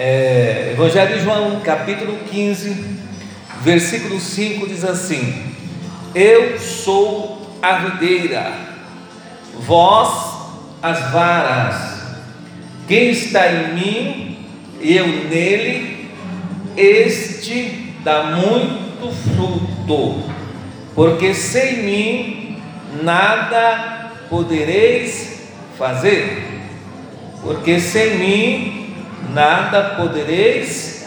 É, Evangelho de João, capítulo 15, versículo 5 diz assim: Eu sou a videira, vós as varas. Quem está em mim e eu nele, este dá muito fruto, porque sem mim nada podereis fazer, porque sem mim nada podereis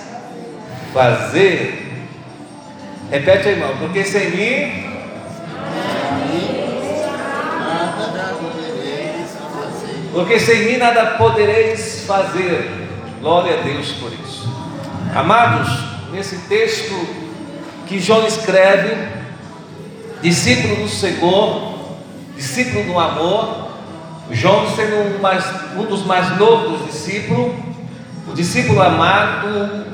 fazer. Repete aí, irmão, porque sem mim porque sem mim nada podereis fazer. Glória a Deus por isso. Amados, nesse texto que João escreve, discípulo do Senhor, discípulo do amor, João sendo um, mais, um dos mais novos discípulos, o discípulo amado,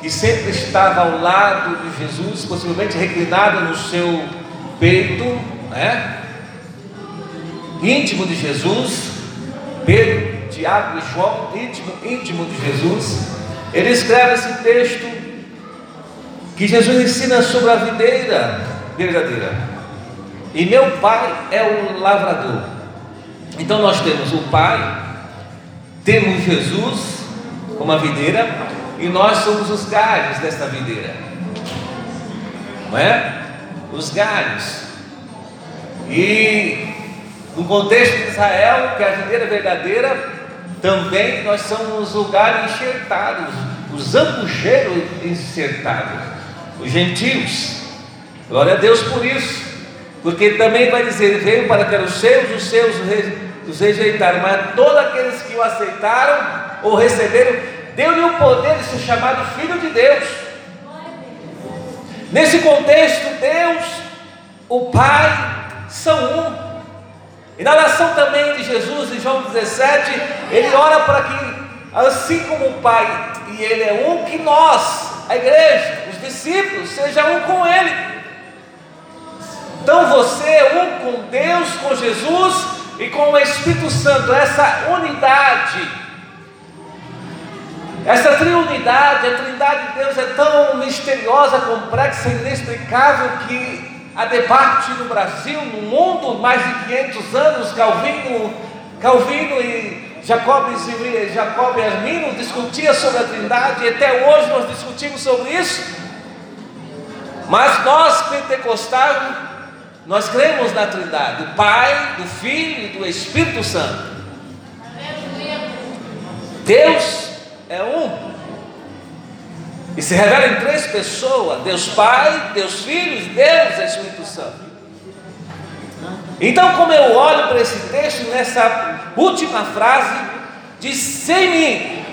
que sempre estava ao lado de Jesus, possivelmente reclinado no seu peito, né? íntimo de Jesus, Pedro, Tiago e João, íntimo, íntimo de Jesus, ele escreve esse texto que Jesus ensina sobre a videira verdadeira. E meu pai é o lavrador. Então nós temos o Pai, temos Jesus como a videira, e nós somos os galhos desta videira. Não é? Os galhos. E no contexto de Israel, que é a videira verdadeira, também nós somos o galho enxertado, os zambujeiros enxertados, os gentios. Glória a Deus por isso, porque também vai dizer: veio para que os seus, os seus os rejeitaram, mas todos aqueles que o aceitaram ou receberam, deu-lhe o poder de ser chamado Filho de Deus. Nesse contexto, Deus, o Pai, são um. E na oração também de Jesus, em João 17, ele ora para que, assim como o Pai e Ele é um, que nós, a igreja, os discípulos, seja um com Ele. Então você é um com Deus, com Jesus e com o Espírito Santo, essa unidade, essa triunidade, a trindade de Deus é tão misteriosa, complexa, inexplicável que a debate no Brasil, no mundo, mais de 500 anos, Calvino, Calvino e Jacobes e Jacob e Armino discutiam sobre a Trindade, e até hoje nós discutimos sobre isso. Mas nós, pentecostais, nós cremos na Trindade, do Pai, do Filho e do Espírito Santo. Deus é um. E se revela em três pessoas: Deus Pai, Deus Filho e Deus Espírito Santo. Então, como eu olho para esse texto, nessa última frase, diz: sem mim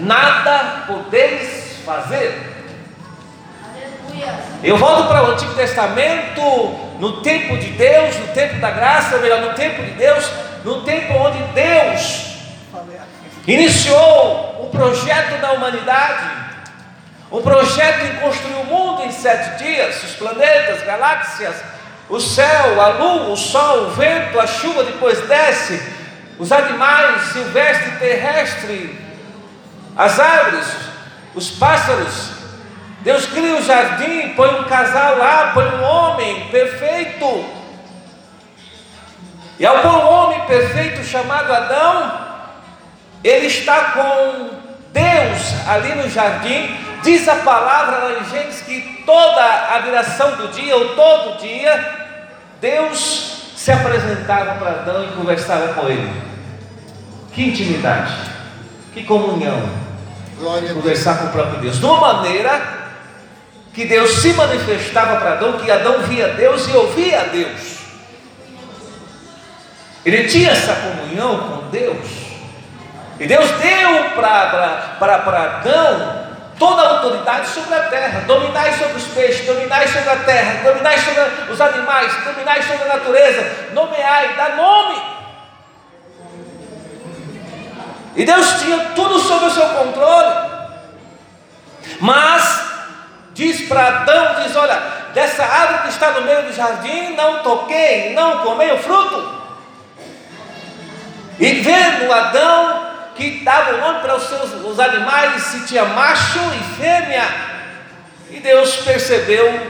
nada podeis fazer. Eu volto para o Antigo Testamento, no tempo de Deus, no tempo da graça, ou melhor, no tempo de Deus, no tempo onde Deus iniciou o projeto da humanidade. Um projeto em construir o mundo em sete dias, os planetas, galáxias, o céu, a lua, o sol, o vento, a chuva depois desce, os animais silvestres terrestres, as árvores, os pássaros. Deus cria o jardim, põe um casal lá, põe um homem perfeito. E ao pôr um homem perfeito chamado Adão, ele está com Deus ali no jardim, Diz a palavra lá em Gênesis que toda a viração do dia, ou todo dia, Deus se apresentava para Adão e conversava com ele. Que intimidade, que comunhão. Glória conversar com o próprio Deus. De uma maneira que Deus se manifestava para Adão, que Adão via Deus e ouvia Deus. Ele tinha essa comunhão com Deus. E Deus deu para Adão toda a autoridade sobre a terra, dominai sobre os peixes, dominai sobre a terra, dominai sobre os animais, dominai sobre a natureza, nomeai, dá nome. E Deus tinha tudo sob o seu controle. Mas diz para Adão, diz, olha, dessa árvore que está no meio do jardim, não toquei, não comei o fruto. E vendo Adão, que dava o nome para os seus os animais, se tinha macho e fêmea. E Deus percebeu,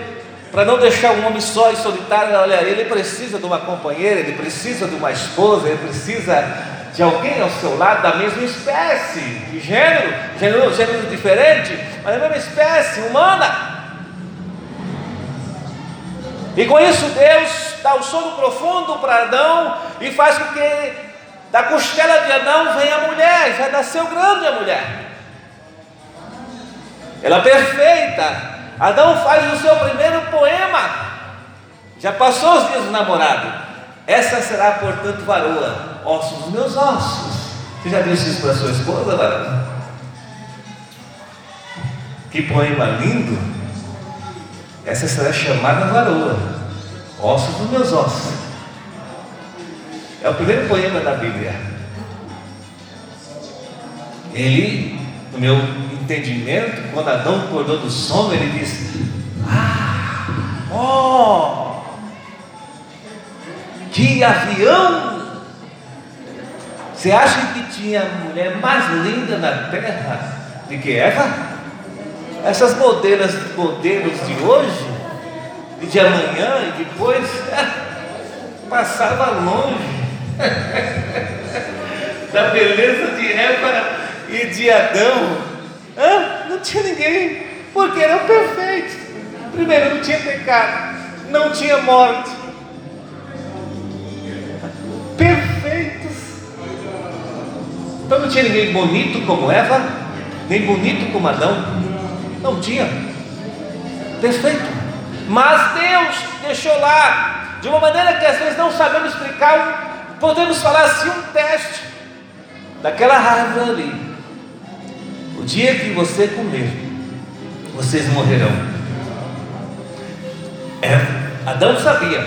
para não deixar um homem só e solitário, olha, ele precisa de uma companheira, ele precisa de uma esposa, ele precisa de alguém ao seu lado da mesma espécie, de gênero, gênero, gênero diferente, mas da mesma espécie humana. E com isso Deus dá um sono profundo para Adão e faz com que da costela de Adão venha a mulher, já nasceu grande a mulher. Ela é perfeita. Adão faz o seu primeiro poema. Já passou os dias do namorado. Essa será, portanto, varoa, ossos dos meus ossos. Você já disse isso para sua esposa, varão? Que poema lindo! Essa será chamada varoa, ossos dos meus ossos. É o primeiro poema da Bíblia. Ele, no meu entendimento, quando Adão acordou do sono, ele disse: Ah, oh, que avião! Você acha que tinha mulher mais linda na terra do que Eva? Essas modelos, modelos de hoje, e de amanhã e depois, passava longe da beleza de Eva e de Adão. Hã? Não tinha ninguém, porque eram perfeitos. Primeiro, não tinha pecado, não tinha morte. Perfeitos. Então não tinha ninguém bonito como Eva, nem bonito como Adão. Não tinha. Perfeito. Mas Deus deixou lá, de uma maneira que às vezes não sabemos explicar, podemos falar assim, um teste daquela árvore ali. O dia que você comer, vocês morrerão. É, Adão sabia.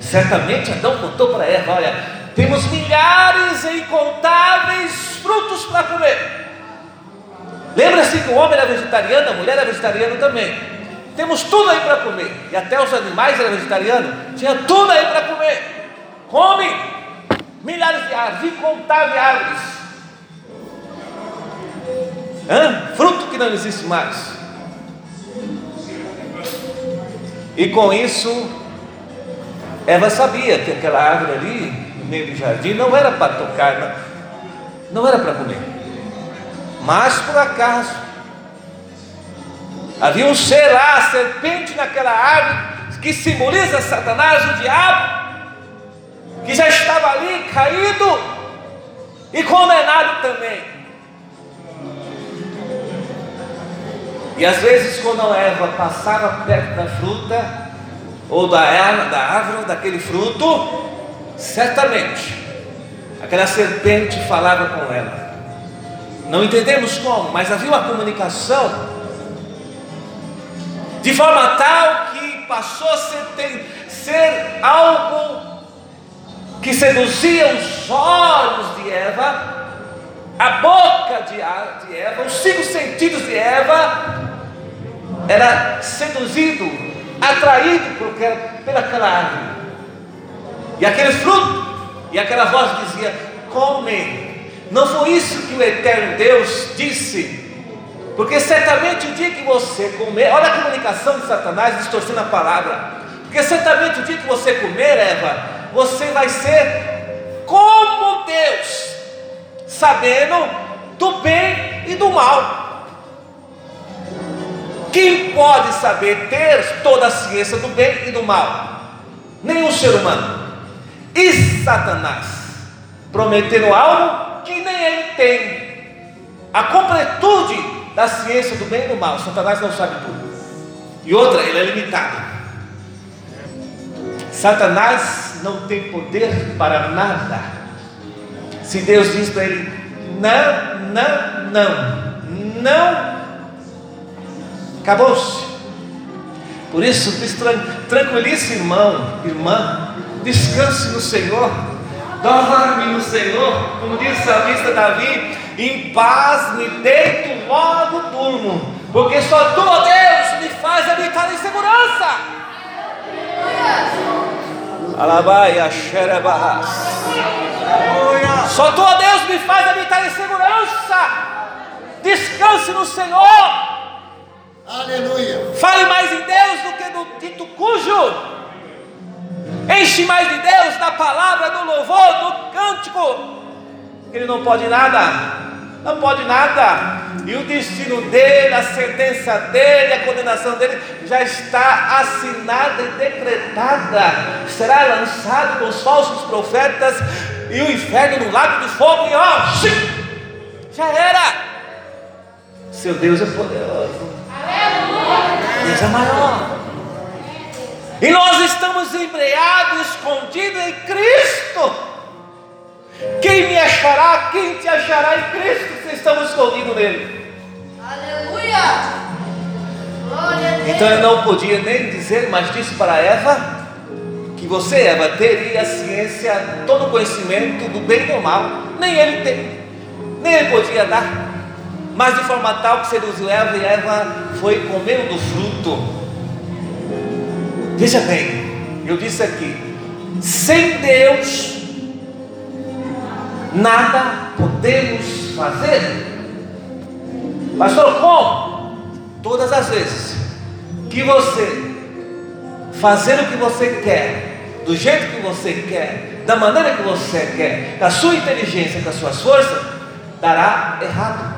Certamente Adão contou para Eva: olha, temos milhares e incontáveis frutos para comer. Lembra-se que o homem era vegetariano, a mulher era vegetariana também. Temos tudo aí para comer. E até os animais eram vegetarianos. Tinha tudo aí para comer. Come milhares de árvores, incontáveis árvores. Hã? Fruto que não existe mais. E com isso, Eva sabia que aquela árvore ali, no meio do jardim, não era para tocar, não, não era para comer. Mas por acaso, havia um ser lá, serpente naquela árvore, que simboliza Satanás, o diabo, que já estava ali caído e condenado também. E às vezes, quando a Eva passava perto da fruta, ou da, da árvore, daquele fruto, certamente aquela serpente falava com ela. Não entendemos como, mas havia uma comunicação de forma tal que passou a ser, ser algo que seduzia os olhos de Eva, a boca de, de Eva, os cinco sentidos de Eva, era seduzido, atraído por, pelaquela árvore. E aquele fruto, e aquela voz dizia: Come. Não foi isso que o eterno Deus disse. Porque certamente o dia que você comer, olha a comunicação de Satanás distorcendo a palavra. Porque certamente o dia que você comer, Eva, você vai ser como Deus, sabendo do bem e do mal. Quem pode saber ter toda a ciência do bem e do mal? Nenhum ser humano. E Satanás prometendo algo que nem ele tem. A completude da ciência do bem e do mal. Satanás não sabe tudo. E outra, ele é limitado. Satanás não tem poder para nada. Se Deus diz para ele: não, não, não, não Acabou-se. Por isso, tranquilize, irmão, irmã, descanse no Senhor, dorme no Senhor, como diz o salmista Davi, em paz me deito, logo durmo, porque só tu, ó Deus, me faz habitar em segurança. Alabai, Xerebahas. Só tu, ó Deus, me faz habitar em segurança. Descanse no Senhor. Aleluia. Fale mais em Deus do que no dito cujo. Enche mais de Deus, da palavra, do louvor, do cântico. Ele não pode nada. Não pode nada. E o destino dele, a sentença dele, a condenação dele já está assinada e decretada. Será lançado com os falsos profetas e o inferno no lago de fogo e ó, já era. Seu Deus é poderoso. Deus é maior. E nós estamos embreados, escondidos em Cristo. Quem me achará? Quem te achará em Cristo se estamos escondidos nele? Aleluia! Glória a Deus. Então ele não podia nem dizer, mas disse para Eva que você, Eva, teria a ciência, todo o conhecimento do bem e do mal. Nem ele tem, nem ele podia dar. Mas de forma tal que seduziu Eva e Eva foi comer do fruto. Veja bem, eu disse aqui: sem Deus, nada podemos fazer. Pastor, como? Todas as vezes que você fazer o que você quer, do jeito que você quer, da maneira que você quer, com a sua inteligência, com as suas forças, dará errado.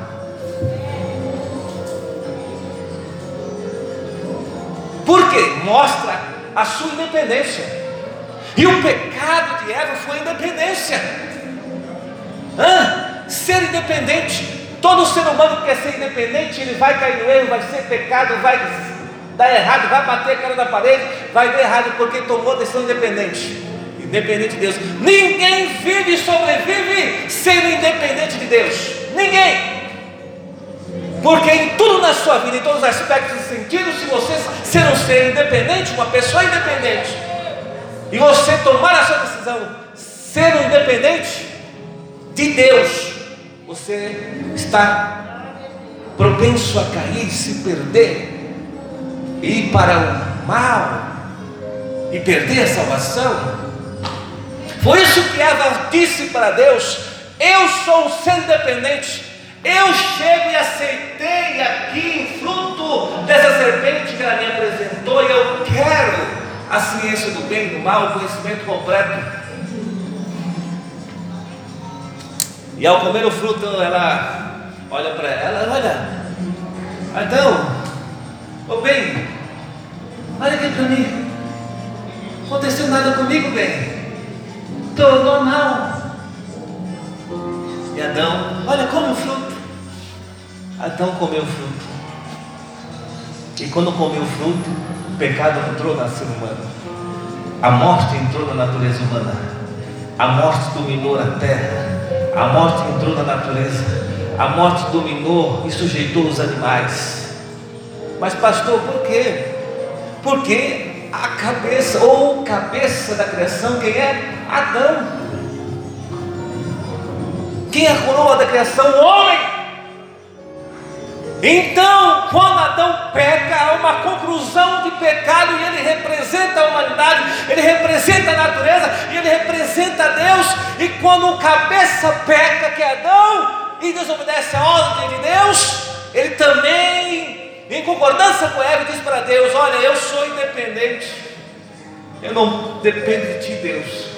Por quê? Mostra a sua independência. E o pecado de Eva foi independência. Hã? Ser independente. Todo ser humano que quer ser independente, ele vai cair no erro, vai ser pecado, vai dar errado, vai bater a cara na parede, vai dar errado porque tomou decisão independente. Independente de Deus. Ninguém vive e sobrevive sendo independente de Deus. Ninguém. Porque em tudo na sua vida, em todos os aspectos e sentidos, se você ser um ser independente, uma pessoa independente, e você tomar a sua decisão, ser um independente de Deus, você está propenso a cair, se perder, ir para o mal e perder a salvação. Foi isso que Eva disse para Deus: Eu sou ser independente. Eu chego e aceitei aqui fruto dessa serpente que ela me apresentou, e eu quero a ciência do bem e do mal, o conhecimento completo. E ao comer o fruto, ela olha para ela, olha, Adão, ô bem, olha aqui para mim, aconteceu nada comigo, bem, estou normal. E Adão, olha, come o fruto. Adão comeu o fruto. E quando comeu o fruto, o pecado entrou na ser humano. A morte entrou na natureza humana. A morte dominou a terra. A morte entrou na natureza. A morte dominou e sujeitou os animais. Mas, pastor, por quê? Porque a cabeça, ou cabeça da criação, quem é? Adão. Quem é a coroa da criação? O homem. Então, quando Adão peca, há uma conclusão de pecado e ele representa a humanidade, ele representa a natureza e ele representa Deus. E quando o cabeça peca, que é Adão, e desobedece a ordem de Deus, ele também, em concordância com Eva, diz para Deus: Olha, eu sou independente, eu não dependo de ti, Deus.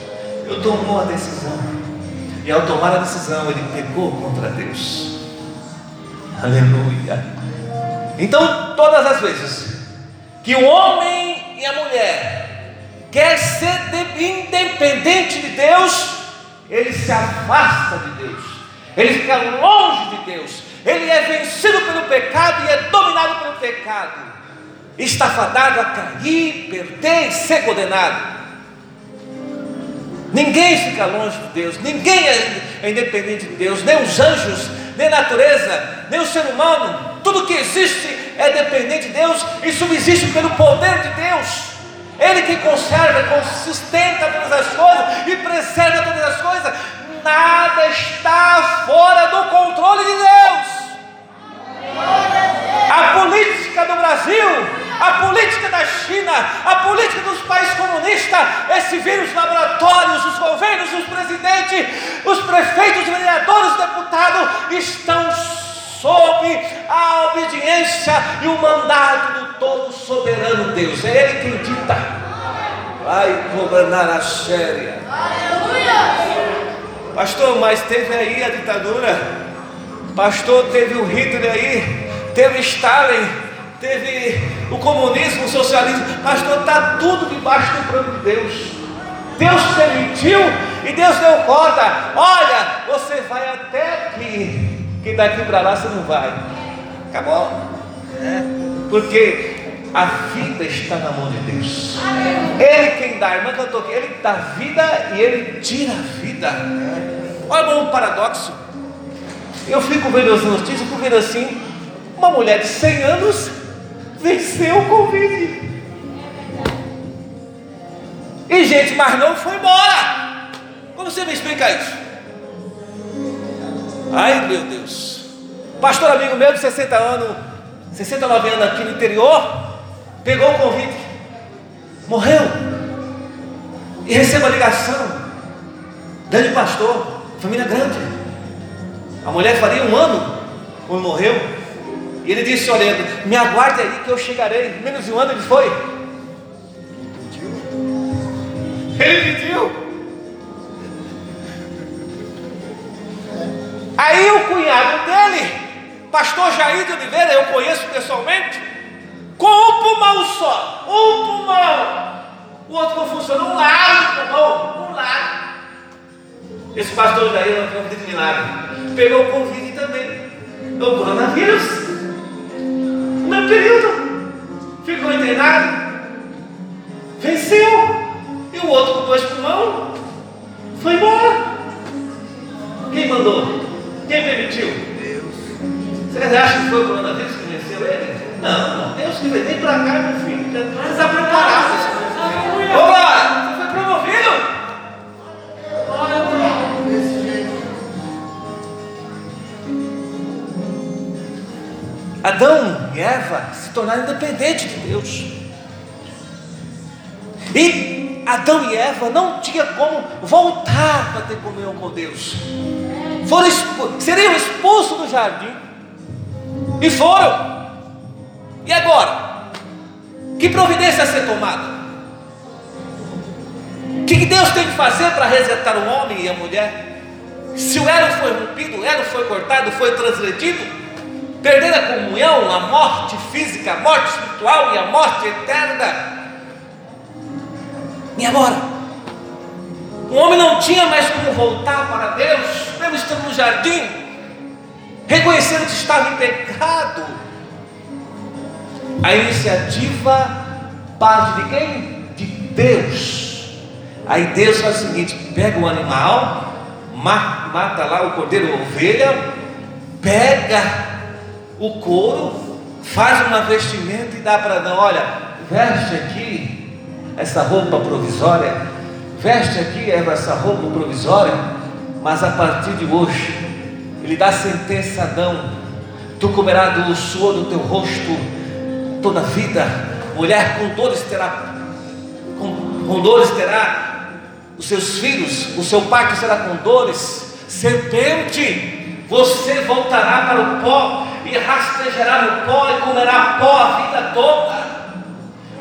Eu tomo a decisão. E ao tomar a decisão, ele pecou contra Deus. Aleluia. Então, todas as vezes que o homem e a mulher quer ser de, independente de Deus, ele se afasta de Deus, ele fica longe de Deus, ele é vencido pelo pecado e é dominado pelo pecado, está fadado a cair, perder e ser condenado. Ninguém fica longe de Deus, ninguém é independente de Deus, nem os anjos, nem natureza, nem o ser humano, tudo que existe é dependente de Deus e subsiste pelo poder de Deus. Ele que conserva, sustenta todas as coisas e preserva todas as coisas. Nada está fora do controle de Deus. A política do Brasil, a política da China, a política dos países comunistas, esse vírus laboratórios, os governos, os presidentes, os prefeitos, os vereadores, os deputados estão sob a obediência e o mandato do todo soberano Deus. É Ele quem dita. Vai governar a séria. Pastor, mas teve aí a ditadura. Pastor, teve o Hitler aí, teve Stalin, teve o comunismo, o socialismo. Pastor, está tudo debaixo do plano de Deus. Deus permitiu e Deus deu corda. Olha, você vai até aqui, que daqui para lá você não vai. Acabou. É. Porque a vida está na mão de Deus. Ele quem dá, irmã cantou aqui, ele dá vida e ele tira a vida. Olha um paradoxo. Eu fico vendo as notícias, fico vendo assim, uma mulher de 100 anos venceu o Covid. E gente mais não foi embora. Como você me explica isso? Ai meu Deus. Pastor amigo meu de 60 anos, 69 anos aqui no interior, pegou o Covid, morreu. E recebe a ligação. Grande pastor, família grande. A mulher faria um ano quando morreu. Ele disse: Olha, me aguarde aí que eu chegarei. Menos de um ano ele foi. Ele pediu. Aí o cunhado dele, pastor Jair de Oliveira, eu conheço pessoalmente, com um pulmão só, um pulmão. O outro não funciona, um lado do pulmão, um lado. Esse pastor Jair não tem um milagre. Pegou o Covid também. O coronavírus. No período. Ficou internado. Venceu. E o outro com dois pulmão foi embora. Quem mandou? Quem permitiu? Deus. Vocês acham que foi o coronavírus que venceu ele? Não, não. Deus que veio. Vem para cá, meu filho. Já está preparado. Adão e Eva se tornaram independentes de Deus. E Adão e Eva não tinham como voltar para ter comunhão com Deus. Foram expu seriam expulsos do jardim. E foram. E agora? Que providência a ser tomada? O que Deus tem que fazer para resgatar o homem e a mulher? Se o elo foi rompido, o elo foi cortado, foi transgredido, perder a comunhão, a morte física, a morte espiritual e a morte eterna. E agora? O homem não tinha mais como voltar para Deus, mesmo estando no jardim, reconhecendo que estava em pecado. A iniciativa parte de quem? De Deus. Aí Deus faz o seguinte: pega o animal, mata lá o cordeiro, a ovelha, pega o couro, faz uma vestimenta e dá para Adão: olha, veste aqui essa roupa provisória, veste aqui essa roupa provisória, mas a partir de hoje, ele dá sentença a Adão: tu comerás do suor do teu rosto toda a vida, mulher com dores terá, com, com dores terá os seus filhos, o seu parto será com dores, serpente, você voltará para o pó e rastejará no pó e comerá pó a vida toda.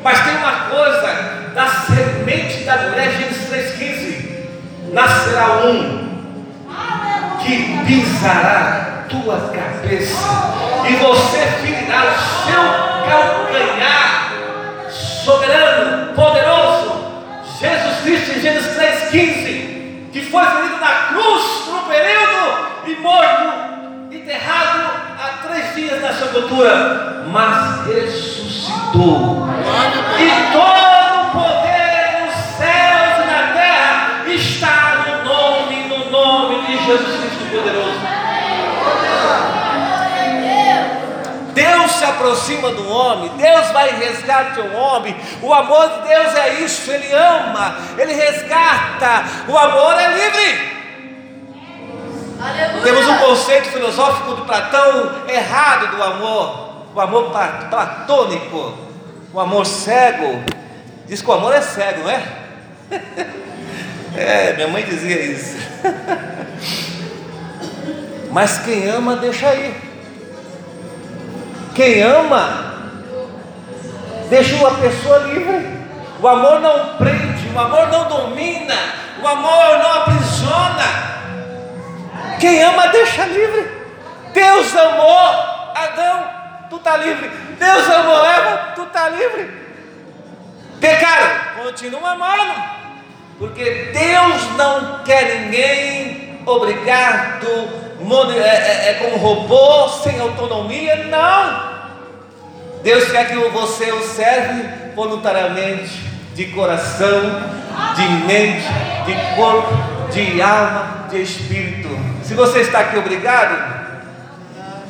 Mas tem uma coisa, da semente da mulher, Gênesis 3,15, nascerá um que pisará tua cabeça, e você ferirá o seu calcanhar, soberano, poderoso, Jesus Cristo em Gênesis 3,15, que foi ferido na cruz por um período e morto, enterrado dias na sepultura, mas ressuscitou. E todo o poder nos céus e na terra está no nome, no nome de Jesus Cristo poderoso. Deus se aproxima do homem, Deus vai resgatar o homem. O amor de Deus é isso, Ele ama, Ele resgata. O amor é livre. Aleluia. Temos um conceito filosófico de Platão errado do amor, o amor platônico. O amor cego, diz que o amor é cego, não é? É, minha mãe dizia isso. Mas quem ama, deixa ir. Quem ama, deixa a pessoa livre. O amor não prende, o amor não domina, o amor não aprisiona. Quem ama, deixa livre. Deus amou Adão, tu está livre. Deus amou Eva, tu está livre. Pecaram, continua amando, porque Deus não quer ninguém obrigado, é, é, é como robô, sem autonomia, não. Deus quer que você o serve voluntariamente, de coração, de mente, de corpo, de alma, de espírito. Se você está aqui obrigado,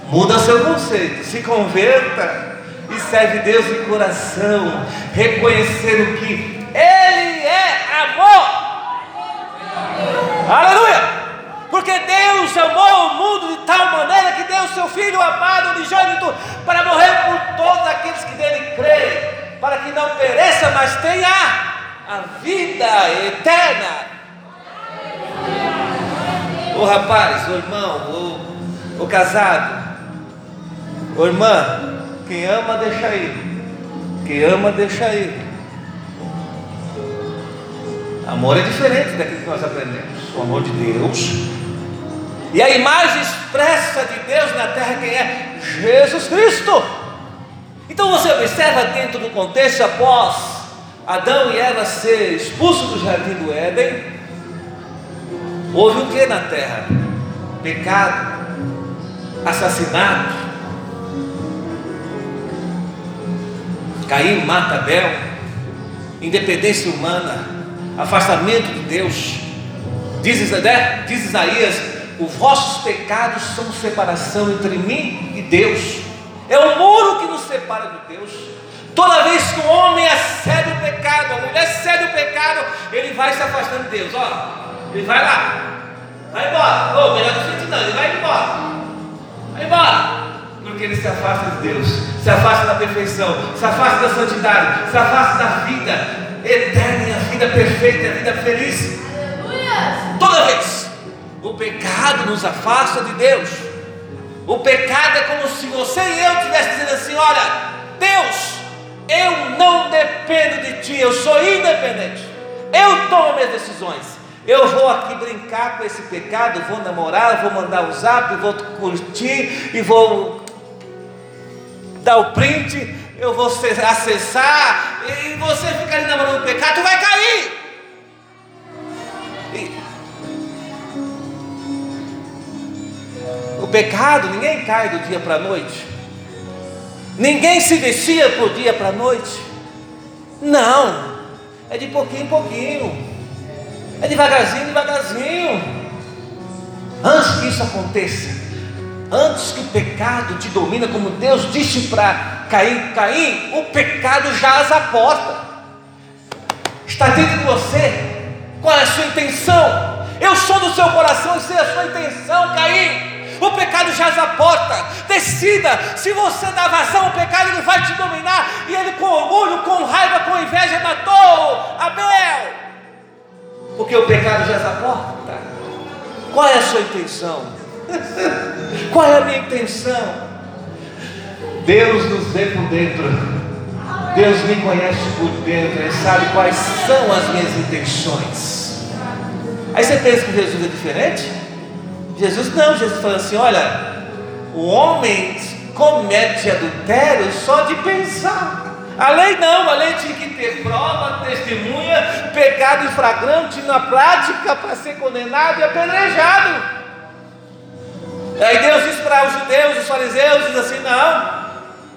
muda seu conceito, se converta e serve Deus de coração, reconhecendo que Ele é amor. Aleluia! Porque Deus amou o mundo de tal maneira que deu seu Filho amado, unigênito, para morrer por todos aqueles que nele creem, para que não pereça, mas tenha a vida eterna. O rapaz, o irmão, o, casado, o irmã, quem ama, deixa ir. Quem ama, deixa ir. Amor é diferente daquilo que nós aprendemos. O amor de Deus. E a imagem expressa de Deus na terra, quem é? Jesus Cristo. Então você observa dentro do contexto, após Adão e Eva ser expulsos do jardim do Éden, houve o que na terra? Pecado, assassinato, Caim mata Abel, independência humana, afastamento de Deus. Diz, né? Diz Isaías: os vossos pecados são separação entre mim e Deus. É o muro que nos separa de Deus. Toda vez que o homem excede o pecado, a mulher excede o pecado, ele vai se afastando de Deus. Ó, ele vai lá, vai embora. Ou oh, melhor do que não, ele vai embora. Vai embora porque ele se afasta de Deus, se afasta da perfeição, se afasta da santidade, se afasta da vida eterna e a vida perfeita, a vida feliz. Aleluia. Toda vez o pecado nos afasta de Deus. O pecado é como se você e eu estivessem dizendo assim: olha, Deus, eu não dependo de ti, eu sou independente, eu tomo minhas decisões. Eu vou aqui brincar com esse pecado, vou namorar, vou mandar o zap, vou curtir e vou dar o print, eu vou acessar, e você ficar ali namorando o pecado, tu vai cair. E... O pecado, ninguém cai do dia para a noite. Ninguém se descia por dia para a noite. Não, é de pouquinho em pouquinho. É devagarzinho, devagarzinho. Antes que isso aconteça, Antes que o pecado te domina, como Deus disse para Caim, Caim, o pecado jaz à porta. Está dentro de você. Qual é a sua intenção? Eu sou do seu coração sei a sua intenção, Caim. O pecado jaz à porta. Decida. Se você dá vazão ao pecado, ele vai te dominar. E ele, com orgulho, com raiva, com inveja, matou Abel. Porque o pecado jaz à porta. Qual é a sua intenção? Qual é a minha intenção? Deus nos vê por dentro. Deus me conhece por dentro. Ele sabe quais são as minhas intenções. Aí você pensa que Jesus é diferente? Jesus não, Jesus fala assim: olha, o homem comete adultério só de pensar. A lei não, a lei tinha que ter prova, testemunha, pecado flagrante na prática para ser condenado e apedrejado. Aí Deus diz para os judeus, os fariseus, diz assim: não,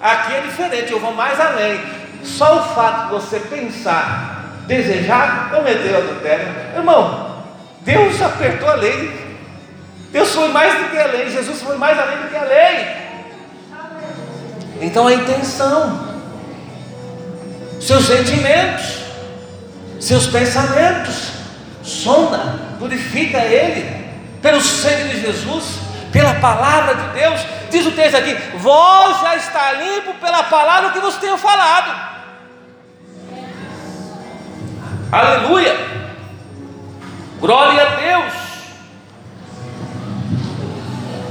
aqui é diferente, eu vou mais além. Só o fato de você pensar, desejar, cometer adultério, irmão, Deus apertou a lei. Deus foi mais do que a lei, Jesus foi mais além do que a lei. Então a intenção, seus sentimentos, seus pensamentos, sonda, purifica ele pelo sangue de Jesus pela palavra de Deus, diz o texto aqui: vós já está limpo pela palavra que vos tenho falado. Aleluia! Glória a Deus!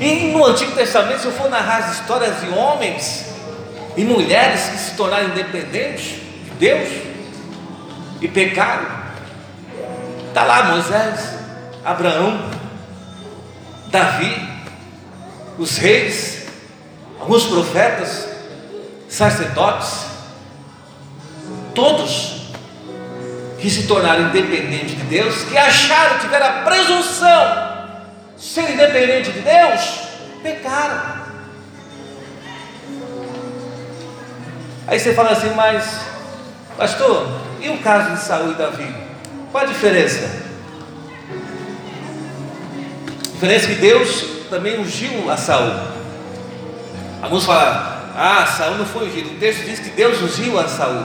E no Antigo Testamento, se eu for narrar as histórias de homens e mulheres que se tornaram independentes de Deus e pecaram, está lá Moisés, Abraão, Davi, os reis, alguns profetas, sacerdotes, todos que se tornaram independentes de Deus, que acharam, tiveram a presunção de ser independente de Deus, pecaram. Aí você fala assim, mas, pastor, e o caso de Saul e Davi? Qual a diferença? A diferença é que Deus também ungiu a Saul. Alguns falam, ah, Saul não foi ungido. O texto diz que Deus ungiu a Saul.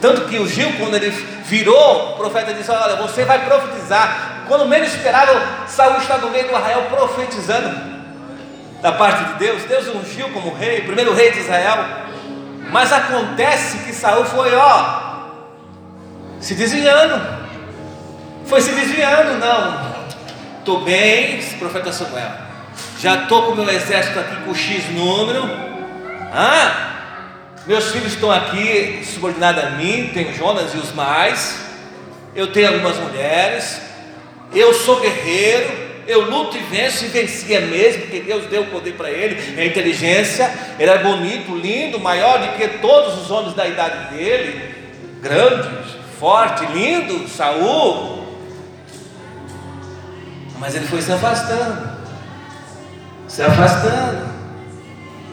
Tanto que ungiu quando ele virou, o profeta disse: Olha, você vai profetizar. Quando menos esperava, Saul está no meio do arraial profetizando da parte de Deus. Deus ungiu como rei, primeiro rei de Israel. Mas acontece que Saul foi, ó, se desviando. Foi se desviando, não. Estou bem, profeta Samuel. Já estou com o meu exército aqui com X número. Ah, meus filhos estão aqui subordinados a mim, tem Jonas e os mais. Eu tenho algumas mulheres. Eu sou guerreiro. Eu luto e venço e vencia mesmo, porque Deus deu o poder para ele, a inteligência. Ele é bonito, lindo, maior do que todos os homens da idade dele. Grande, forte, lindo, Saul. Mas ele foi se afastando, se afastando,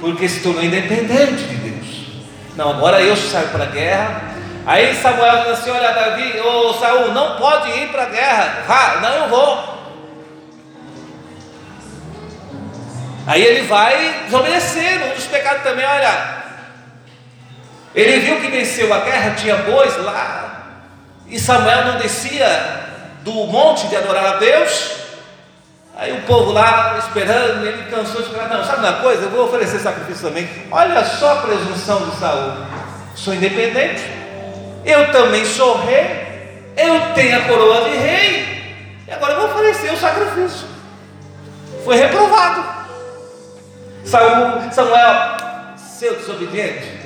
porque se tornou independente de Deus. Não, agora eu saio para a guerra. Aí Samuel diz assim: Olha, Davi, ô Saul, não pode ir para a guerra. Vá, não, eu vou. Aí ele vai desobedecer. Um dos pecados também, olha. Ele viu que venceu a guerra, tinha bois lá. E Samuel não descia do monte de adorar a Deus. Aí o povo lá esperando, ele cansou de esperar. Não, sabe uma coisa? Eu vou oferecer sacrifício também. Olha só a presunção de Saul. Sou independente. Eu também sou rei. Eu tenho a coroa de rei. E agora eu vou oferecer o sacrifício. Foi reprovado. Saul, Samuel, seu desobediente.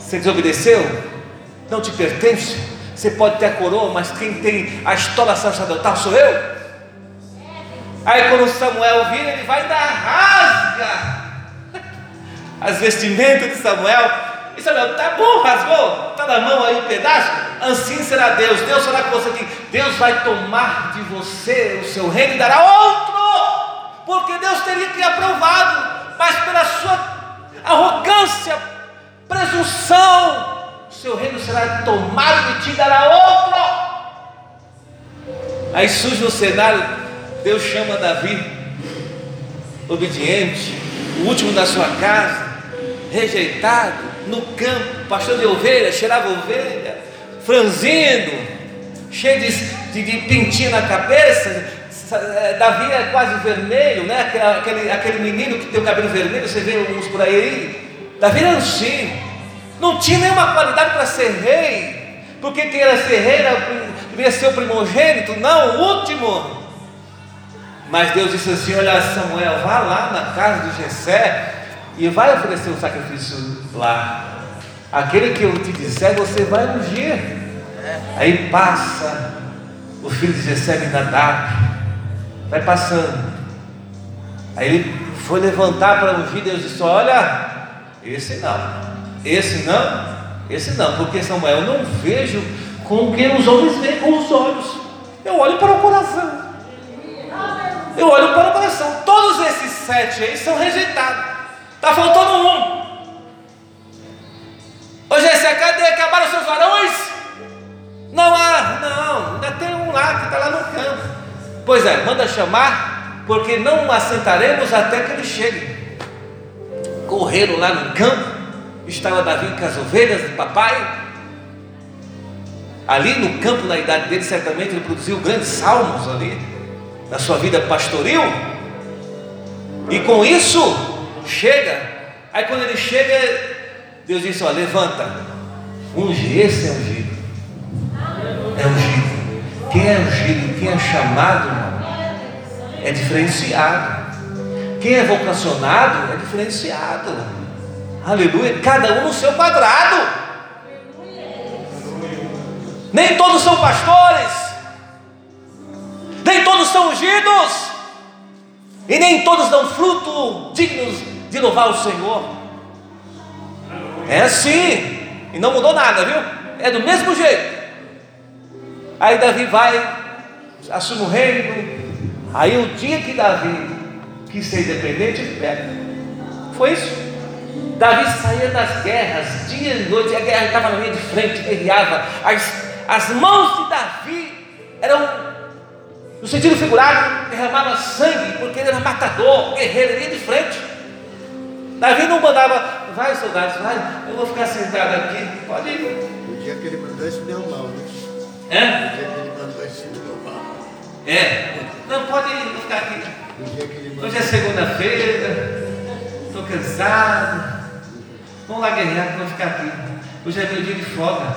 Você desobedeceu? Não te pertence. Você pode ter a coroa, mas quem tem a história sacerdotal sou eu. Aí quando Samuel vir, ele vai dar rasga as vestimentas de Samuel. E Samuel, tá bom, rasgou, está na mão aí um pedaço. Assim será Deus, Deus será com você. Deus vai tomar de você o seu reino e dará outro, porque Deus teria que aprovado, mas pela sua arrogância, presunção, o seu reino será tomado e te dará outro. Aí surge no cenário Deus chama Davi, obediente, o último da sua casa, rejeitado, no campo, pastor de ovelha, cheirava ovelha, franzindo, cheio de, de, de pintinho na cabeça. Davi é quase vermelho, né? Aquele, aquele menino que tem o cabelo vermelho, você vê uns por aí. Davi era assim, não tinha nenhuma qualidade para ser rei, porque quem era ser rei era, devia ser o primogênito, não, o último. Mas Deus disse assim: Olha, Samuel, vá lá na casa de Jessé e vai oferecer o um sacrifício lá. Aquele que eu te disser, você vai ungir. Aí passa o filho de Jessé Nadab, vai passando. Aí ele foi levantar para ungir, Deus disse: Olha, esse não, esse não, esse não, porque Samuel, eu não vejo com que os homens veem com os olhos, eu olho para o coração. Eu olho para o coração. Todos esses sete aí são rejeitados. Está faltando um. Ô Jessé, cadê? Acabaram os seus varões? Não há, não, ainda tem um lá que está lá no campo. Pois é, manda chamar, porque não assentaremos até que ele chegue. Correram lá no campo, estava Davi com as ovelhas do papai. Ali no campo, na idade dele, certamente ele produziu grandes salmos ali na sua vida pastoril, e com isso chega. Aí quando ele chega, Deus diz: Ó, levanta, unge, esse é ungido. é ungido. Quem é ungido, quem é chamado, é diferenciado. Quem é vocacionado é diferenciado. Aleluia. Cada um no seu quadrado. Nem todos são pastores. Nem todos são ungidos. E nem todos dão fruto dignos de louvar o Senhor. É assim. E não mudou nada, viu? É do mesmo jeito. Aí Davi vai, assume o reino. Aí o dia que Davi quis ser independente, ele pega. Foi isso. Davi saía das guerras, dia e noite, a guerra estava na linha de frente, guerreava. As, as mãos de Davi eram, no sentido figurado, derramava sangue, porque ele era matador, guerreiro, linha de frente. Davi não mandava, vai soldados, vai, eu vou ficar sentado aqui, pode ir. O dia que ele mandou isso mal, né? É? Que. É. Não, pode ficar aqui. Que. Hoje é segunda-feira, estou cansado. Vamos lá guerrear, vou ficar aqui. Hoje é meu dia de folga.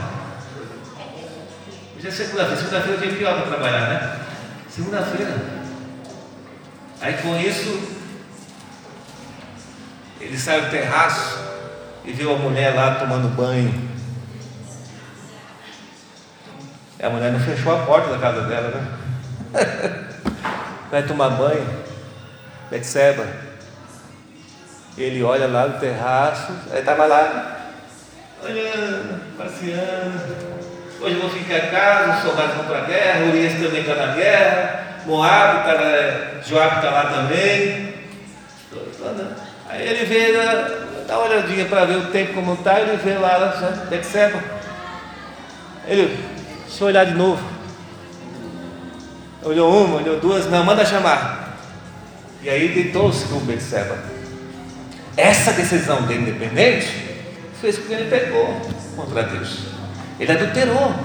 Hoje é segunda-feira. Segunda-feira é o dia pior para trabalhar, né? Segunda-feira. Aí com isso, ele sai do terraço e viu a mulher lá tomando banho. A mulher não fechou a porta da casa dela, né? Vai tomar banho. Betseba. Ele olha lá no terraço, ele estava lá, olhando, passeando. Hoje eu vou ficar em casa, os soldados vão para a guerra, Urias também está na guerra, Moab está Joab está lá também. Aí ele vê, dá uma olhadinha para ver o tempo como está, ele vê lá, Betseba. Ele, deixa eu olhar de novo. Olhou uma, olhou duas, não, manda chamar. E aí deitou-se com Betseba. Essa decisão dele independente fez com que ele pecou contra Deus. Ele adulterou.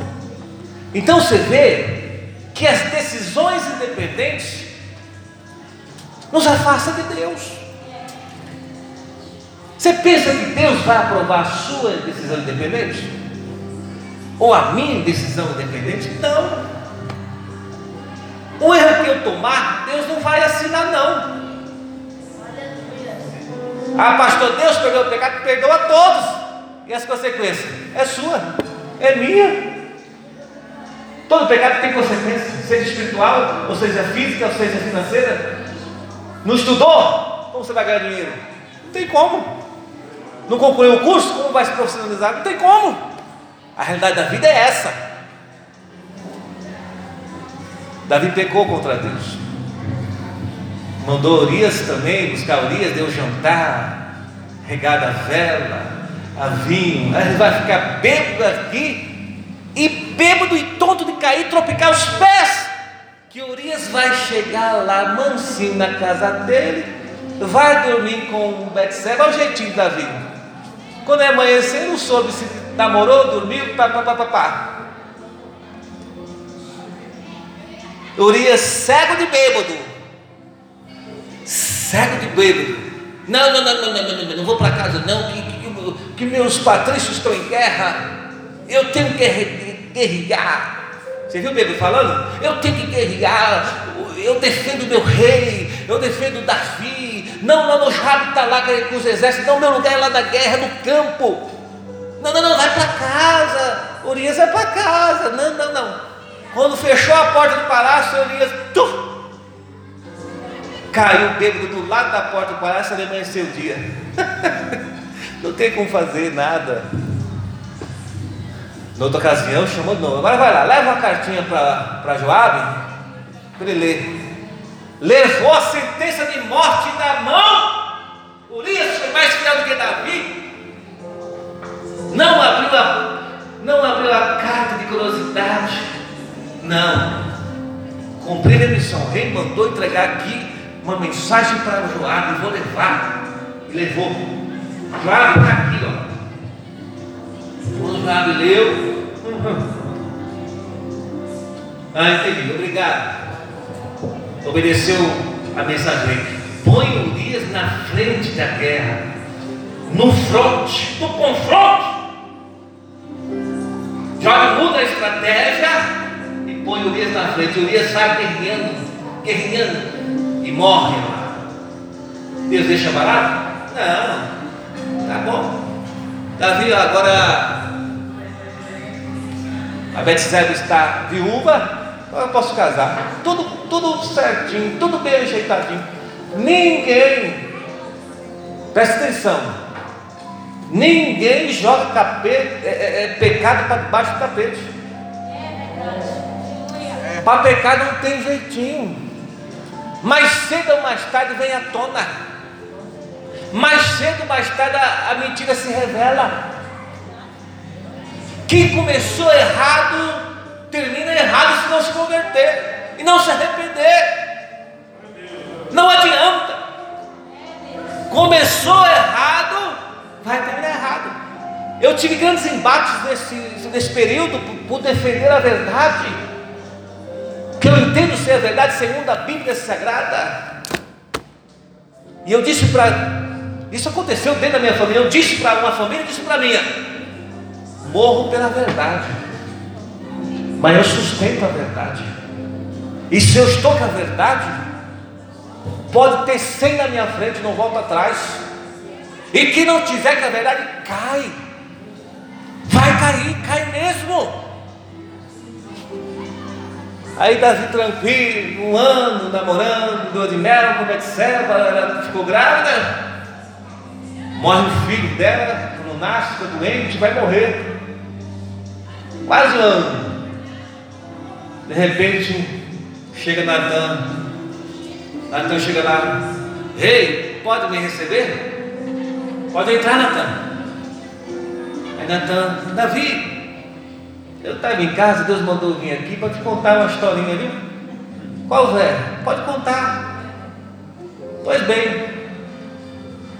Então você vê que as decisões independentes nos afastam de Deus. Você pensa que Deus vai aprovar a sua decisão independente? Ou a minha decisão independente? Não. O erro que eu tomar, Deus não vai assinar, não. Ah, pastor, Deus perdoou o pecado, perdoa a todos. E as consequências? É sua, é minha. Todo pecado tem consequência, seja espiritual, ou seja física, ou seja financeira. Não estudou? Como você vai ganhar dinheiro? Não tem como. Não concluiu o curso? Como vai se profissionalizar? Não tem como. A realidade da vida é essa. Davi pecou contra Deus. Mandou Urias também buscar Urias, deu jantar, regada a vela, a vinho. Aí ele vai ficar bêbado aqui, e bêbado e tonto de cair, tropicar os pés. Que Urias vai chegar lá mansinho na casa dele, vai dormir com Betseba, olha o jeitinho de Davi. Quando é amanhecer, não soube se namorou, dormiu, pá, pá, pá, pá, pá. Urias cego de bêbado. Cego de bêbado. Não, não, não, não, não, não, não, não vou para casa não, que, que, que, meus patrícios estão em guerra. Eu tenho que guerrear. Você viu o bêbado falando? Eu tenho que guerrear. Eu defendo meu rei. Eu defendo Davi. Não, não, não, Joab está lá com os exércitos. Não, meu lugar é lá na guerra, no campo. Não, não, não, vai para casa. Urias vai para casa. Não, não, não. Quando fechou a porta do palácio, Urias tuf, caiu bêbado do lado da porta do palácio e amanheceu o dia. não tem como fazer nada. Noutra ocasião, chamou de novo. Agora vai lá, leva uma cartinha para Joabe, para ele ler. Levou a sentença de morte da mão. Urias foi mais fiel do que Davi. Não abriu a, não abriu a carta de curiosidade. Não. Cumpri a missão. O rei mandou entregar aqui uma mensagem para o Joabe. Vou levar. E levou. Joabe está aqui, ó. Quando o Joabe leu. Ah, entendi. Obrigado. Obedeceu a mensagem. Põe Urias na frente da guerra. No fronte, no confronto. Joga muda a estratégia põe Urias na frente. Urias sai guerreando, guerreando e morre lá. Deus deixa barato? Não, tá bom. Davi agora a Betseba está viúva, então eu posso casar. Tudo, tudo certinho, tudo bem ajeitadinho. Ninguém, presta atenção, ninguém joga capeta, é, é, é pecado para debaixo do tapete. Para pecar não tem jeitinho. Mais cedo ou mais tarde vem à tona. Mais cedo ou mais tarde a, a mentira se revela. Quem começou errado, termina errado se não se converter e não se arrepender. Não adianta. Começou errado, vai terminar errado. Eu tive grandes embates nesse, nesse período por, por defender a verdade, que eu entendo ser a verdade segundo a Bíblia Sagrada. E eu disse para. Isso aconteceu dentro da minha família. Eu disse para uma família, disse para a minha morro pela verdade, mas eu sustento a verdade. E se eu estou com a verdade, pode ter cem na minha frente, não volta atrás. E quem não tiver com a verdade, cai. Vai cair, cai mesmo. Aí Davi tranquilo, um ano namorando, dor de mel com Betseba, ela ficou grávida. Morre o filho dela, não nasce, fica doente, vai morrer quase um ano. De repente, chega Natan. Natan chega lá. Rei, pode me receber? Pode entrar, Natan. Aí Natan, Davi, eu estava em casa, Deus mandou vir aqui para te contar uma historinha, viu? Qual é? Pode contar. Pois bem,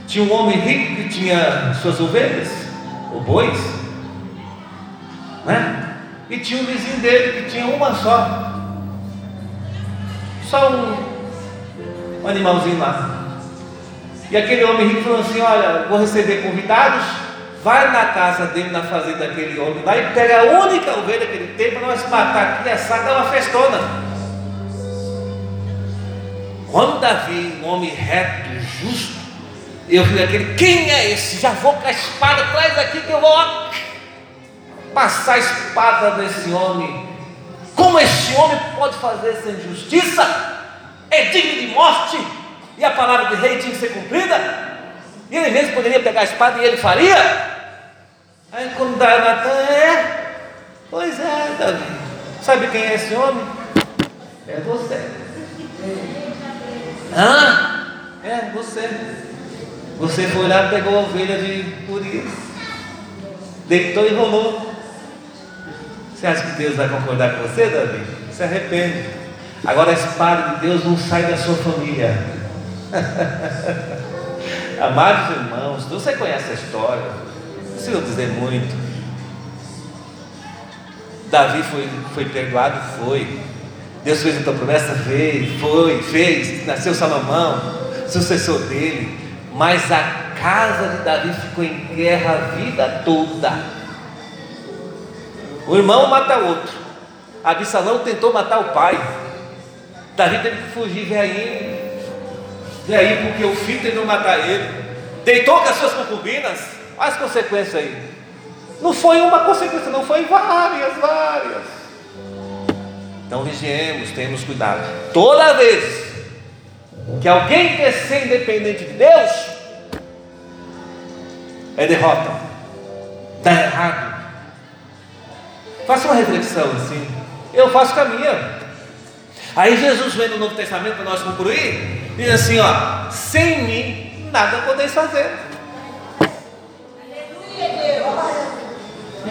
tinha um homem rico que tinha suas ovelhas, ou bois, né? E tinha um vizinho dele que tinha uma só. Só um, um animalzinho lá. E aquele homem rico falou assim: Olha, vou receber convidados. Vai na casa dele, na fazenda daquele homem lá e pega a única ovelha que ele tem para nós matar aqui, assar, dar uma festona. Quando Davi, um homem reto, justo, eu vi aquele, quem é esse? Já vou com a espada, traz aqui que eu vou passar a espada nesse homem. Como esse homem pode fazer essa injustiça? É digno de morte. E a palavra de rei tinha que ser cumprida. E ele mesmo poderia pegar a espada e ele faria. Aí quando Natan é, pois é, Davi. Sabe quem é esse homem? É você. Ah, é você. Você foi lá, pegou a ovelha de Urias, deitou e rolou. Você acha que Deus vai concordar com você, Davi? Se arrepende. Agora a espada de Deus não sai da sua família. Amados irmãos, você conhece a história, não precisa dizer muito. Davi foi, foi perdoado? Foi. Deus fez uma promessa? Fez, foi, fez. Nasceu Salomão, sucessor dele. Mas a casa de Davi ficou em guerra a vida toda. O irmão mata outro. Absalão tentou matar o pai. Davi teve que fugir, vem aí. Vem aí, porque o filho tentou matar ele. Deitou com as suas concubinas. Olha as consequências aí. Não foi uma consequência, não, foi várias, várias. Então vigiemos, tenhamos cuidado. Toda vez que alguém quer ser independente de Deus, é derrota, está errado. Faça uma reflexão assim. Eu faço com a minha. Aí Jesus vem no Novo Testamento para nós concluir, diz assim: ó, sem mim nada podeis fazer.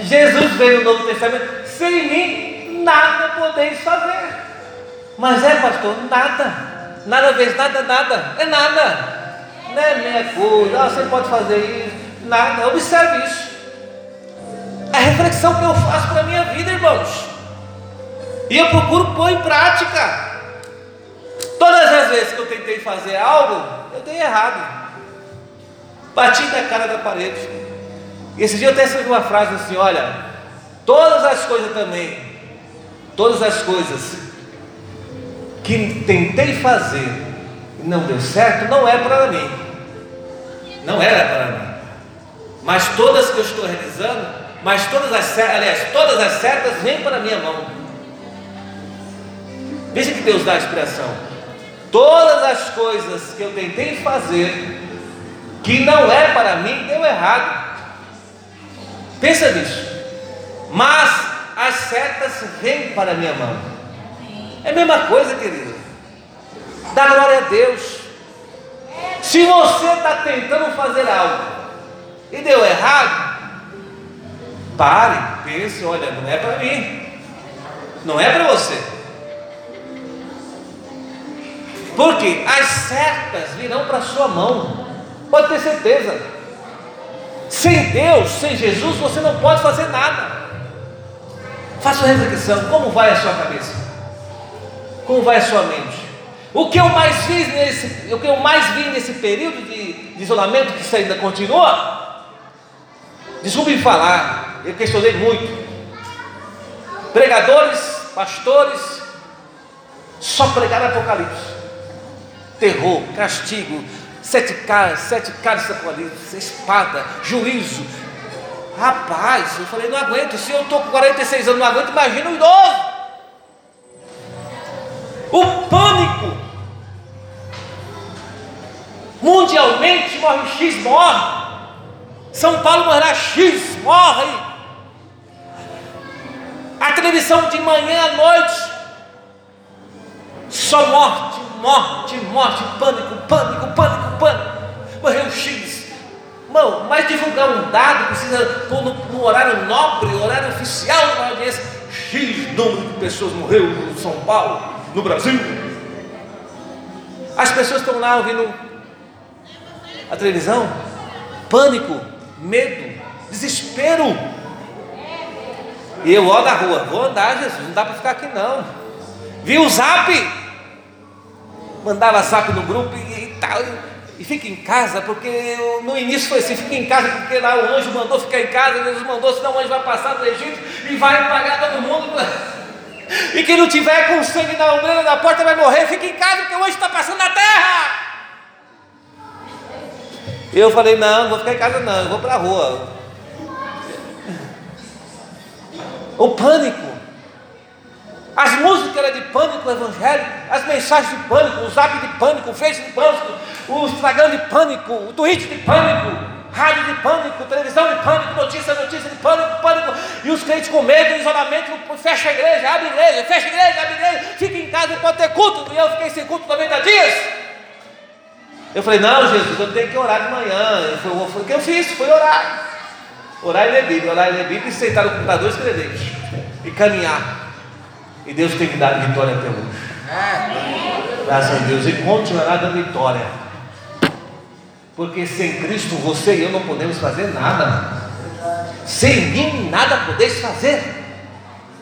Jesus veio no Novo Testamento, sem mim nada podeis fazer. Mas é, pastor, nada. Nada vez nada, nada. É nada. Não é minha coisa. Ah, você pode fazer isso. Nada. Observe isso. É a reflexão que eu faço para a minha vida, irmãos. E eu procuro pôr em prática. Todas as vezes que eu tentei fazer algo, eu dei errado. Bati na cara da parede. E esse dia eu até escrevi uma frase assim: olha, todas as coisas também todas as coisas que tentei fazer e não deu certo, não é para mim. Não era para mim. Mas todas que eu estou realizando, mas todas as aliás, todas as certas vêm para a minha mão. Veja que Deus dá a expressão. Todas as coisas que eu tentei fazer, que não é para mim, deu errado. Pensa nisso. Mas as setas vêm para minha mão. É a mesma coisa, querido. Dá glória a Deus. Se você está tentando fazer algo e deu errado, pare, pense, olha, não é para mim. Não é para você. Porque as setas virão para a sua mão. Pode ter certeza. Sem Deus, sem Jesus, você não pode fazer nada. Faça uma reflexão: como vai a sua cabeça? Como vai a sua mente? O que eu mais vi nesse, o que eu mais vi nesse período de, de isolamento que ainda continua? Desculpe falar, eu questionei muito. Pregadores, pastores, só pregaram Apocalipse, terror, castigo, sete caras, sete caras Apocalipse, espada, juízo, Rapaz, eu falei, não aguento. Se eu estou com 46 anos, não aguento, imagina o idoso. O pânico. Mundialmente morre X, morre. São Paulo morrerá X, morre. A televisão de manhã à noite. Só morte, morte, morte, pânico, pânico, pânico, pânico. Morreu X. Irmão, mas divulgar um dado precisa pôr no, no horário nobre, horário oficial uma audiência. X número de pessoas morreu em São Paulo, no Brasil. As pessoas estão lá ouvindo a televisão, pânico, medo, desespero. E eu olho na rua, vou andar, Jesus, não dá para ficar aqui não. Vi o zap, mandava zap no grupo e, e tal e fica em casa, porque no início foi assim, fica em casa porque lá o anjo mandou ficar em casa, Deus mandou, senão o anjo vai passar do Egito e vai pagar todo mundo. E quem não tiver com sangue na ombreira da porta vai morrer, fica em casa porque o anjo está passando na terra. Eu falei, não, não vou ficar em casa não, eu vou para a rua. O pânico. As músicas eram de pânico evangélico, as mensagens de pânico, o zap de pânico, o face de pânico, o Instagram de pânico, o Twitch de pânico, rádio de pânico, televisão de pânico, notícia, notícia de pânico, pânico, e os crentes com medo, isolamento, fecha a igreja, abre a igreja, fecha a igreja, abre a igreja, fica em casa, pode ter culto, e eu fiquei sem culto 90 dias. Eu falei, não, Jesus, eu tenho que orar de manhã. Foi o que eu fiz, foi orar. Orar e ler Bíblia, orar e ler Bíblia e sentar no computador e escrever. E caminhar. E Deus tem me dado vitória até hoje. Graças a Deus. E continuará dando vitória. Porque sem Cristo você e eu não podemos fazer nada. Sem mim nada podeis fazer.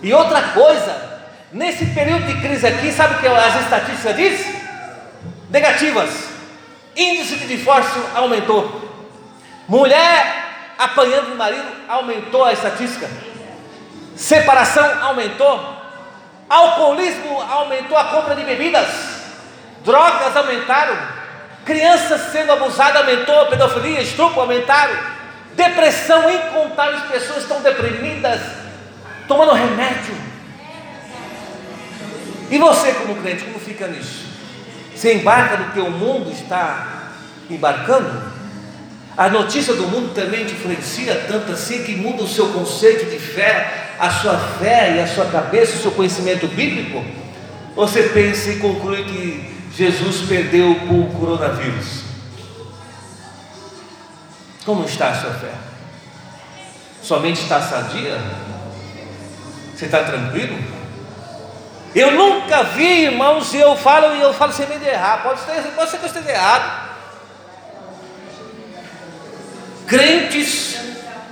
E outra coisa, nesse período de crise aqui, sabe o que as estatísticas dizem? Negativas. Índice de divórcio aumentou. Mulher apanhando o marido aumentou a estatística. Separação aumentou. Alcoolismo aumentou a compra de bebidas, drogas aumentaram, crianças sendo abusadas aumentou, pedofilia, estupro aumentaram, depressão, incontáveis pessoas estão deprimidas, tomando remédio. E você, como crente, como fica nisso? Você embarca no que o mundo está embarcando? A notícia do mundo também te influencia tanto assim que muda o seu conceito de fé, a sua fé e a sua cabeça, o seu conhecimento bíblico, você pensa e conclui que Jesus perdeu por coronavírus. Como está a sua fé? Somente está sadia? Você está tranquilo? Eu nunca vi, irmãos, eu falo e eu falo sem medo de errar. Pode ser, pode ser que eu esteja errado. Crentes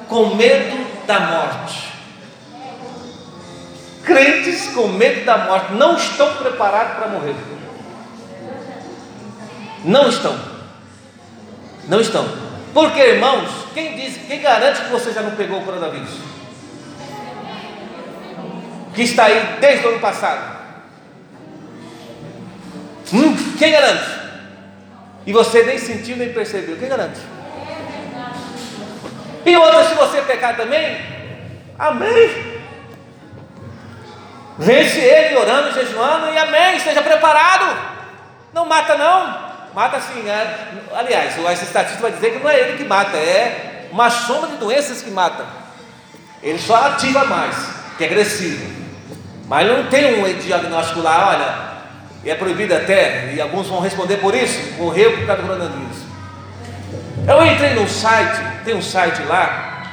com medo da morte crentes com medo da morte não estão preparados para morrer. Não estão. Não estão. Porque, irmãos, quem diz, quem garante que você já não pegou o coronavírus? que está aí desde o ano passado? Hum, quem garante? E você nem sentiu nem percebeu. Quem garante? E outra, se você pecar também, amém. Vence ele orando, jejuando e amém. Esteja preparado. Não mata, não. Mata sim. É, aliás, essa estatística vai dizer que não é ele que mata, é uma soma de doenças que mata. Ele só ativa mais, que é agressivo. Mas não tem um diagnóstico lá, olha, e é proibido até, e alguns vão responder por isso, morreu por causa do coronavírus. Eu entrei num site, tem um site lá,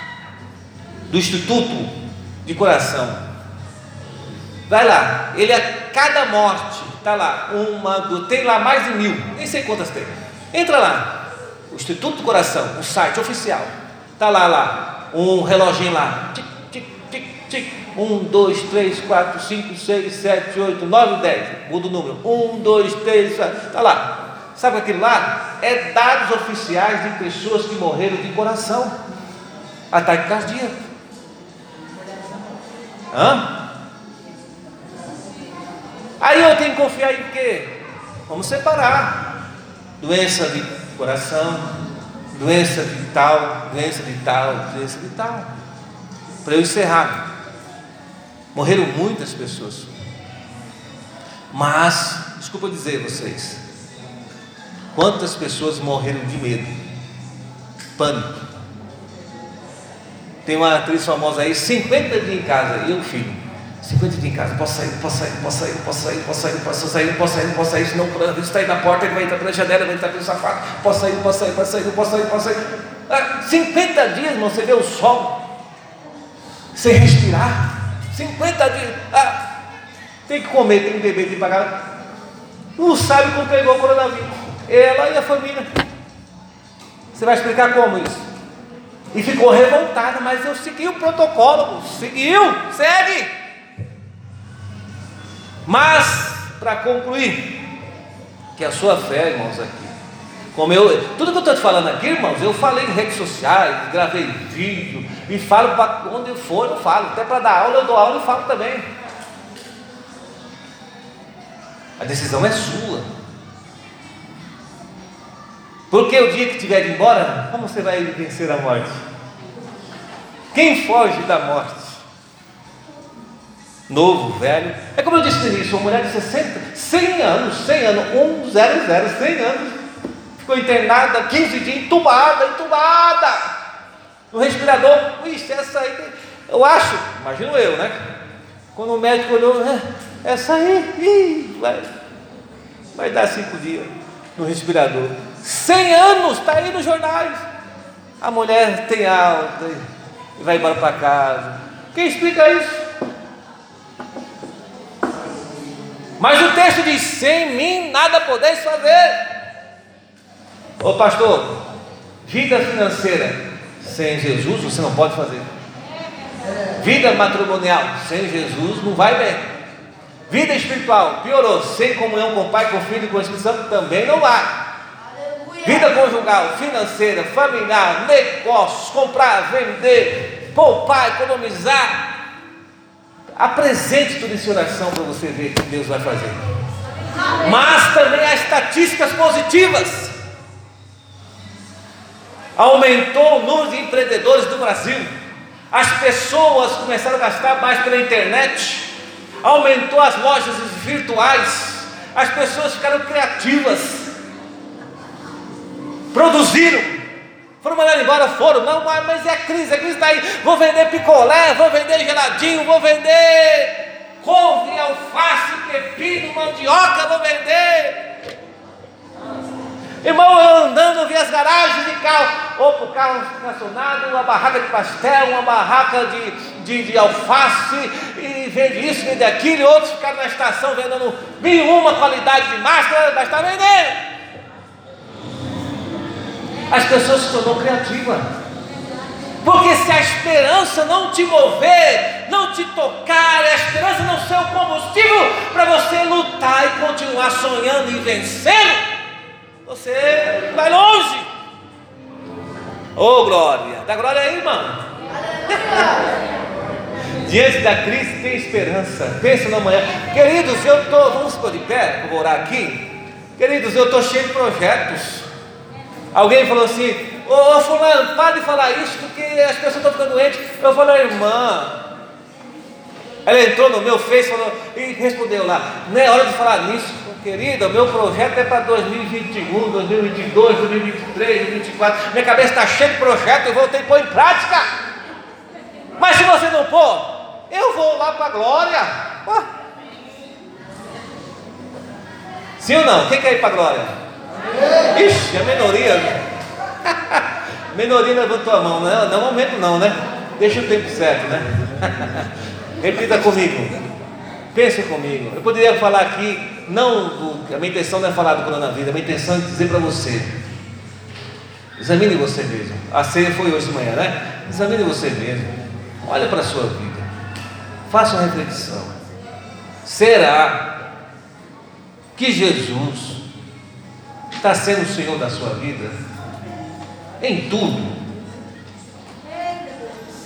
do Instituto de Coração. Vai lá, ele é cada morte, está lá, uma, do, tem lá mais de mil, nem sei quantas tem. Entra lá, Instituto do Coração, o site oficial, está lá, lá, um reloginho lá, tic, tic, tic, um, dois, três, quatro, cinco, seis, sete, oito, nove, dez. Muda o número. Um, dois, três, está lá. Sabe aquilo lá? É dados oficiais de pessoas que morreram de coração. Ataque cardíaco. Hã? Aí eu tenho que confiar em quê? Vamos separar. Doença de coração, doença de tal, doença de tal, doença de tal. Para eu encerrar. Morreram muitas pessoas. Mas, desculpa dizer vocês, quantas pessoas morreram de medo, pânico. Tem uma atriz famosa aí, 50 dias em casa, e eu filho, 50 dias em casa, posso sair, posso sair, posso sair, posso sair, posso sair, posso sair, posso sair, posso sair, senão o está aí na porta, ele vai entrar pela janela, vai entrar pelo safado, posso sair, posso sair, posso sair, posso sair, posso sair. Ah, 50 dias, irmão, você vê o sol, sem respirar. 50 dias. Ah, tem que comer, tem que beber, tem que pagar. Não sabe como pegou o coronavírus. Ela e a família. Você vai explicar como isso? E ficou revoltada, mas eu segui o protocolo. Seguiu, segue. Mas, para concluir, que a sua fé, irmãos, aqui, como eu, tudo que eu estou te falando aqui, irmãos, eu falei em redes sociais, gravei vídeo, e falo para onde eu for, eu falo. Até para dar aula, eu dou aula e falo também. A decisão é sua. Porque o dia que tiver de ir embora, como você vai vencer a morte? Quem foge da morte? Novo, velho. É como eu disse no início, uma mulher de 60, 100 anos, 100 anos, 100, 100 anos, ficou internada 15 dias, entubada, entubada no respirador, ixi, essa aí, eu acho, imagino eu, né? Quando o médico olhou, é, essa aí, ih, vai, vai dar cinco dias no respirador. Cem anos, está aí nos jornais. A mulher tem alta e vai embora para casa. Quem explica isso? Mas o texto diz: sem mim nada podeis fazer. Ô pastor, vida financeira sem Jesus você não pode fazer. Vida matrimonial sem Jesus não vai bem. Vida espiritual piorou. Sem comunhão com o Pai, com o Filho e com o Espírito Santo também não vai. Vida conjugal, financeira, familiar, negócios, comprar, vender, poupar, economizar. Apresente tudo isso em oração para você ver o que Deus vai fazer. Mas também há estatísticas positivas. Aumentou o número de empreendedores do Brasil, as pessoas começaram a gastar mais pela internet, aumentou as lojas virtuais, as pessoas ficaram criativas, produziram, foram mandados embora, foram, não, mas é crise, a crise está aí, vou vender picolé, vou vender geladinho, vou vender couve, alface, pepino, mandioca, vou vender. Irmão, eu andando, vi as garagens de carro, ou por carro estacionado, uma barraca de pastel, uma barraca de, de, de, alface, e vende isso, vende aquilo, e outros ficaram na estação vendendo mil uma qualidade de máscara, mas está vendendo. As pessoas se tornam criativas. Porque se a esperança não te mover, não te tocar, a esperança não ser o combustível para você lutar e continuar sonhando e vencendo, você vai longe. Ô oh, glória, dá glória aí, irmão. Diante da crise tem esperança. Pensa no amanhã. Queridos, eu estou. Vamos ficou de pé, vou orar aqui. Queridos, eu estou cheio de projetos. Alguém falou assim: Ô oh, fulano, para de falar isso, porque as pessoas estão ficando doentes. Eu falei, irmã. Ela entrou no meu Face falou, e respondeu lá, não é hora de falar nisso, querida, o meu projeto é para 2021, 2022, 2023, 2024. Minha cabeça está cheia de projetos, eu vou ter que pôr em prática. Mas se você não pôr, eu vou lá para a glória. Sim ou não? Quem quer ir para a glória? Ixi, a minoria. minoria levantou a mão, não, não momento não, né? Deixa o tempo certo, né? Repita comigo. Pense comigo. Eu poderia falar aqui, não, do, a minha intenção não é falar do coronavírus, a minha intenção é dizer para você. Examine você mesmo. A ceia foi hoje de manhã, né? Examine você mesmo. Olha para a sua vida. Faça uma reflexão. Será que Jesus está sendo o Senhor da sua vida? Em tudo?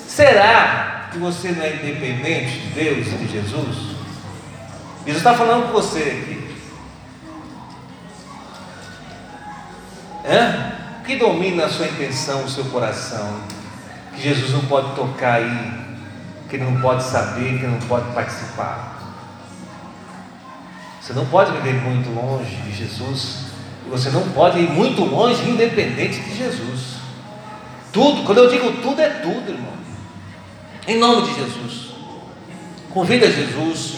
Será que você não é independente de Deus e de Jesus? Jesus está falando com você aqui. É? O que domina a sua intenção, o seu coração? Que Jesus não pode tocar aí, que ele não pode saber, que ele não pode participar. Você não pode viver muito longe de Jesus. Você não pode ir muito longe independente de Jesus. Tudo, quando eu digo tudo, é tudo, irmão. Em nome de Jesus. Convida Jesus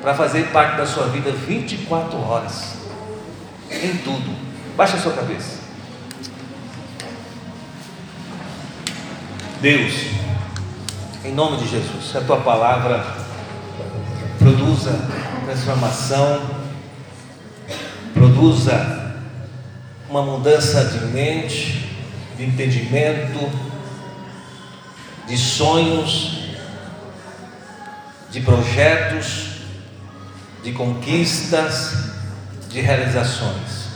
para fazer parte da sua vida 24 horas. Em tudo. Baixa a sua cabeça. Deus, em nome de Jesus, a tua palavra produza transformação, produza uma mudança de mente, de entendimento, de sonhos, de projetos, de conquistas, de realizações.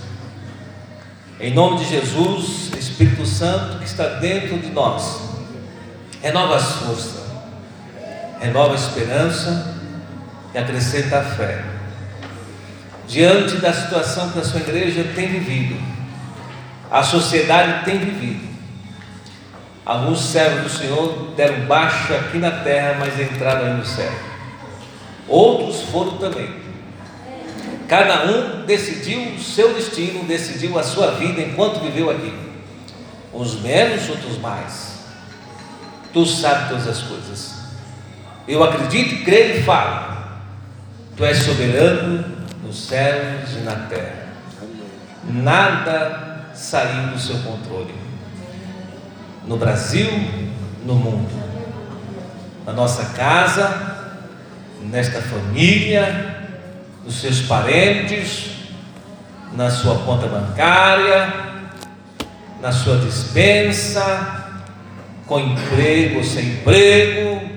Em nome de Jesus, Espírito Santo que está dentro de nós, renova as forças, renova a esperança e acrescenta a fé. Diante da situação que a sua igreja tem vivido, a sociedade tem vivido, alguns servos do Senhor deram baixa aqui na terra, mas entraram aí no céu. Outros foram também. Cada um decidiu o seu destino, decidiu a sua vida enquanto viveu aqui. Uns menos, outros mais. Tu sabes todas as coisas. Eu acredito, creio e falo. Tu és soberano nos céus e na terra. Nada saiu do seu controle. No Brasil, no mundo. Na nossa casa, nesta família, nos seus parentes, na sua conta bancária, na sua dispensa, com emprego sem emprego,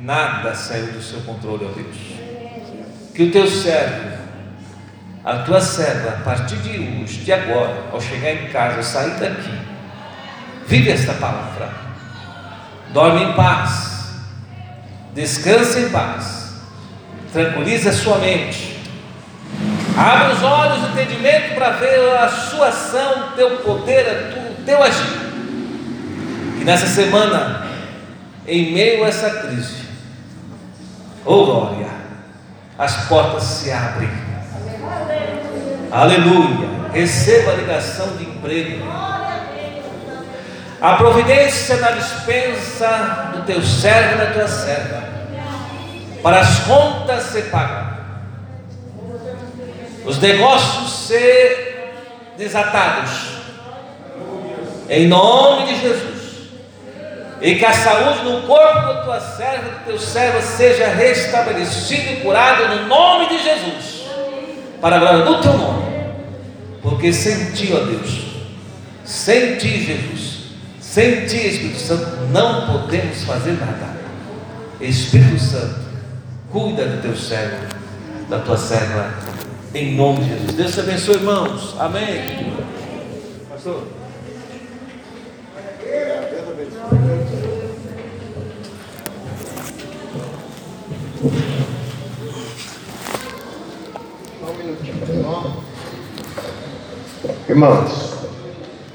nada saiu do seu controle, ó Deus. Que o teu servo, a tua serva, a partir de hoje, de agora, ao chegar em casa, ao sair daqui, vive esta palavra, dorme em paz, descansa em paz, tranquiliza a sua mente, abre os olhos do entendimento para ver a sua ação, o teu poder, o teu agir. Que nessa semana, em meio a essa crise, oh glória, as portas se abrem. Aleluia. Receba a ligação de emprego. A providência na dispensa do teu servo e da tua serva. Para as contas ser pagas. Os negócios ser desatados. Em nome de Jesus e que a saúde no corpo da tua serva, do teu servo, seja restabelecida e curada no nome de Jesus, para a glória do teu nome, porque sem ti, ó Deus, sem ti, Jesus, sem ti, Espírito Santo, não podemos fazer nada. Espírito Santo, cuida do teu servo, da tua serva, em nome de Jesus. Deus te abençoe, irmãos. Amém. Pastor minutinho, tá bom? Irmãos,